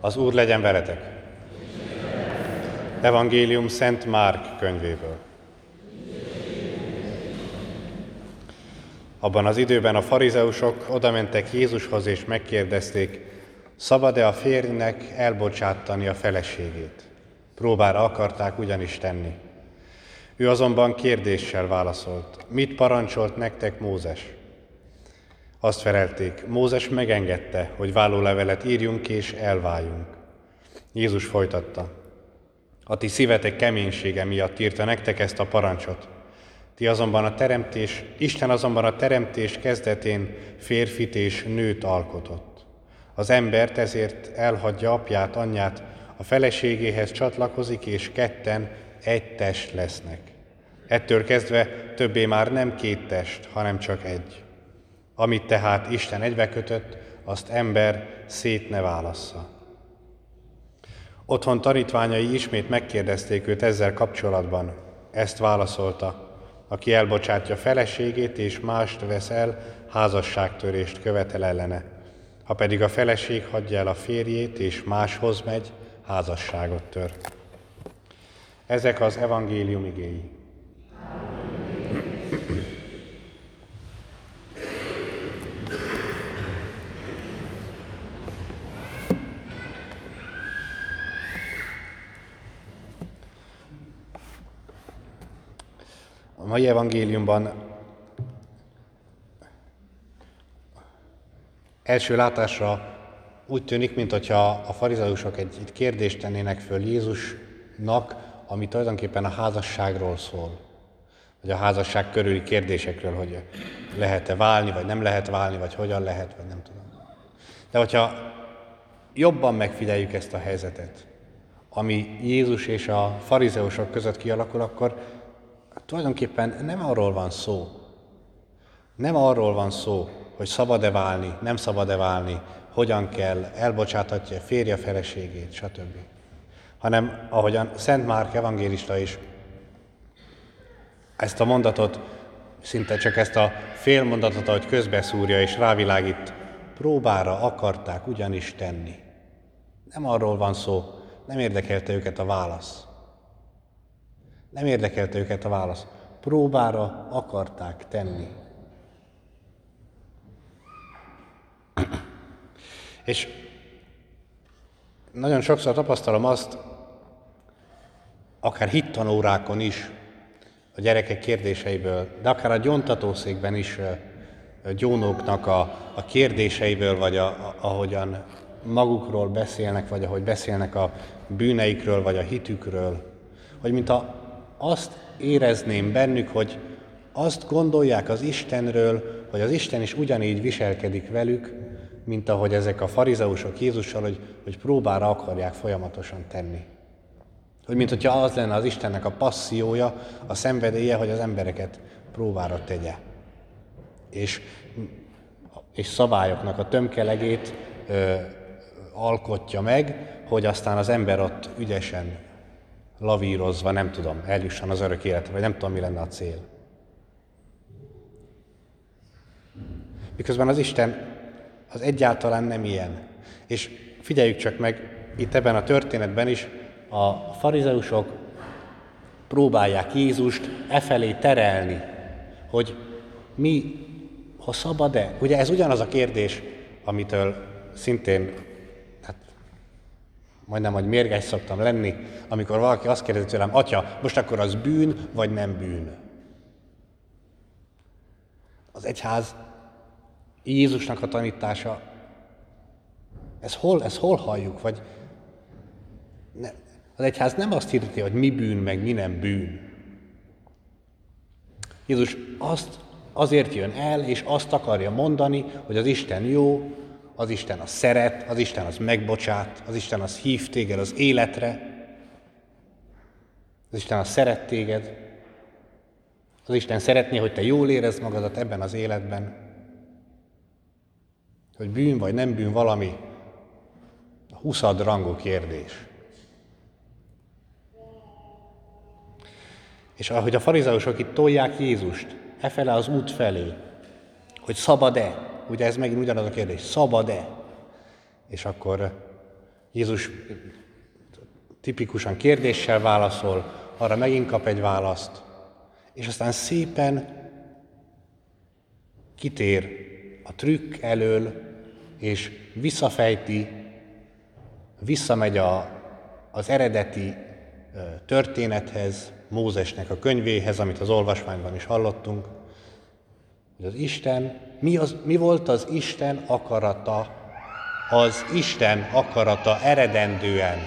Az Úr legyen veletek! Evangélium Szent Márk könyvéből. Abban az időben a farizeusok odamentek Jézushoz és megkérdezték, szabad-e a férjnek elbocsátani a feleségét? Próbára akarták ugyanis tenni. Ő azonban kérdéssel válaszolt, mit parancsolt nektek Mózes? Azt felelték, Mózes megengedte, hogy vállólevelet írjunk és elváljunk. Jézus folytatta, a ti szívetek keménysége miatt írta nektek ezt a parancsot. Ti azonban a teremtés, Isten azonban a teremtés kezdetén férfit és nőt alkotott. Az embert ezért elhagyja apját, anyját, a feleségéhez csatlakozik, és ketten egy test lesznek. Ettől kezdve többé már nem két test, hanem csak egy. Amit tehát Isten egybekötött, azt ember szét ne válassza. Otthon tanítványai ismét megkérdezték őt ezzel kapcsolatban. Ezt válaszolta, aki elbocsátja feleségét és mást vesz el, házasságtörést követel ellene. Ha pedig a feleség hagyja el a férjét és máshoz megy, házasságot tör. Ezek az evangélium igéi. A mai evangéliumban első látásra úgy tűnik, mintha a farizeusok egy, egy kérdést tennének föl Jézusnak, ami tulajdonképpen a házasságról szól. Vagy a házasság körüli kérdésekről, hogy lehet-e válni, vagy nem lehet válni, vagy hogyan lehet, vagy nem tudom. De hogyha jobban megfigyeljük ezt a helyzetet, ami Jézus és a farizeusok között kialakul, akkor tulajdonképpen nem arról van szó, nem arról van szó, hogy szabad-e válni, nem szabad-e válni, hogyan kell, elbocsáthatja férje feleségét, stb. Hanem ahogyan Szent Márk evangélista is ezt a mondatot, szinte csak ezt a fél mondatot, ahogy közbeszúrja és rávilágít, próbára akarták ugyanis tenni. Nem arról van szó, nem érdekelte őket a válasz. Nem érdekelte őket a válasz. Próbára akarták tenni. És nagyon sokszor tapasztalom azt, akár hittanórákon is, a gyerekek kérdéseiből, de akár a gyontatószékben is gyónóknak a, a kérdéseiből, vagy a, a, ahogyan magukról beszélnek, vagy ahogy beszélnek a bűneikről, vagy a hitükről, hogy mint a azt érezném bennük, hogy azt gondolják az Istenről, hogy az Isten is ugyanígy viselkedik velük, mint ahogy ezek a farizeusok Jézussal, hogy, hogy próbára akarják folyamatosan tenni. Hogy mint hogyha az lenne az Istennek a passziója, a szenvedélye, hogy az embereket próbára tegye. És, és szabályoknak a tömkelegét ö, alkotja meg, hogy aztán az ember ott ügyesen lavírozva, nem tudom, eljusson az örök életre, vagy nem tudom, mi lenne a cél. Miközben az Isten az egyáltalán nem ilyen. És figyeljük csak meg, itt ebben a történetben is a farizeusok próbálják Jézust e felé terelni, hogy mi, ha szabad-e? Ugye ez ugyanaz a kérdés, amitől szintén majdnem, hogy mérges szoktam lenni, amikor valaki azt kérdezi tőlem, atya, most akkor az bűn, vagy nem bűn? Az egyház Jézusnak a tanítása, ez hol, ez hol halljuk, vagy ne, az egyház nem azt hirti, hogy mi bűn, meg mi nem bűn. Jézus azt azért jön el, és azt akarja mondani, hogy az Isten jó, az Isten az szeret, az Isten az megbocsát, az Isten az hív téged az életre, az Isten az szeret téged, az Isten szeretné, hogy te jól érezd magadat ebben az életben, hogy bűn vagy nem bűn valami, a huszad rangú kérdés. És ahogy a farizeusok itt tolják Jézust, efele az út felé, hogy szabad-e, Ugye ez megint ugyanaz a kérdés, szabad-e? És akkor Jézus tipikusan kérdéssel válaszol, arra megint kap egy választ, és aztán szépen kitér a trükk elől, és visszafejti, visszamegy a, az eredeti történethez, Mózesnek a könyvéhez, amit az olvasmányban is hallottunk, hogy az Isten, mi, az, mi volt az Isten akarata, az Isten akarata eredendően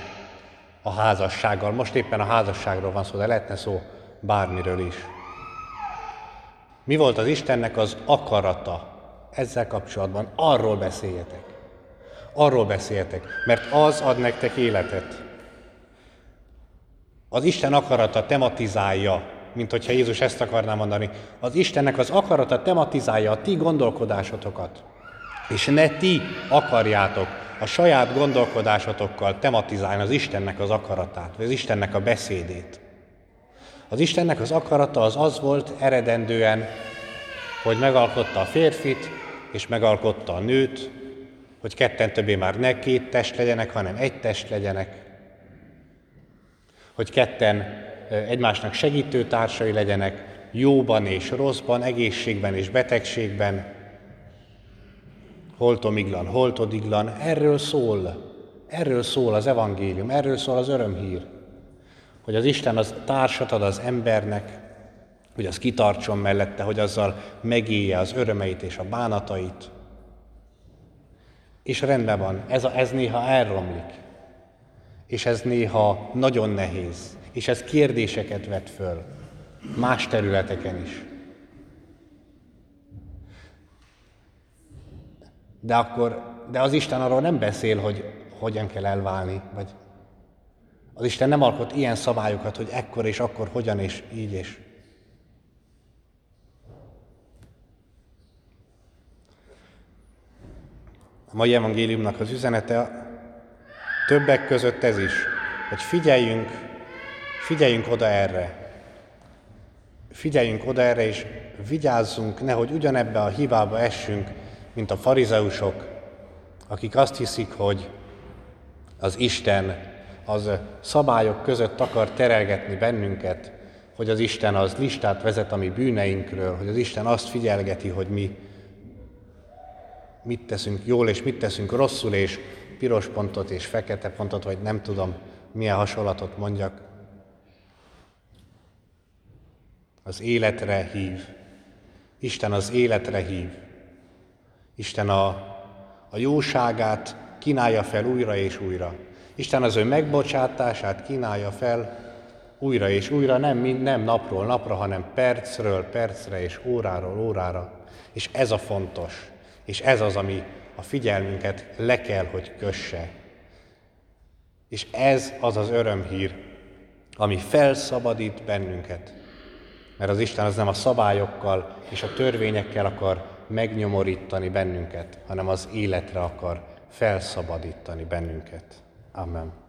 a házassággal. Most éppen a házasságról van szó, de lehetne szó bármiről is. Mi volt az Istennek az akarata ezzel kapcsolatban? Arról beszéljetek. Arról beszéljetek, mert az ad nektek életet. Az Isten akarata tematizálja, mint hogyha Jézus ezt akarná mondani. Az Istennek az akarata tematizálja a ti gondolkodásotokat. És ne ti akarjátok a saját gondolkodásotokkal tematizálni az Istennek az akaratát, vagy az Istennek a beszédét. Az Istennek az akarata az az volt eredendően, hogy megalkotta a férfit, és megalkotta a nőt, hogy ketten többé már ne két test legyenek, hanem egy test legyenek, hogy ketten egymásnak segítő társai legyenek, jóban és rosszban, egészségben és betegségben, holtomiglan, holtodiglan, erről szól, erről szól az evangélium, erről szól az örömhír, hogy az Isten az társat ad az embernek, hogy az kitartson mellette, hogy azzal megélje az örömeit és a bánatait. És rendben van, ez, a, ez néha elromlik, és ez néha nagyon nehéz, és ez kérdéseket vet föl, más területeken is. De akkor, de az Isten arról nem beszél, hogy hogyan kell elválni, vagy az Isten nem alkot ilyen szabályokat, hogy ekkor és akkor hogyan és így és. A mai evangéliumnak az üzenete többek között ez is, hogy figyeljünk, figyeljünk oda erre. Figyeljünk oda erre, és vigyázzunk, nehogy ugyanebbe a hibába essünk, mint a farizeusok, akik azt hiszik, hogy az Isten az szabályok között akar terelgetni bennünket, hogy az Isten az listát vezet a mi bűneinkről, hogy az Isten azt figyelgeti, hogy mi mit teszünk jól és mit teszünk rosszul, és piros pontot és fekete pontot, vagy nem tudom, milyen hasonlatot mondjak. Az életre hív. Isten az életre hív. Isten a, a jóságát kínálja fel újra és újra. Isten az ő megbocsátását kínálja fel újra és újra, nem, nem napról napra, hanem percről percre és óráról órára. És ez a fontos, és ez az, ami a figyelmünket le kell, hogy kösse. És ez az az örömhír, ami felszabadít bennünket. Mert az Isten az nem a szabályokkal és a törvényekkel akar megnyomorítani bennünket, hanem az életre akar felszabadítani bennünket. Amen.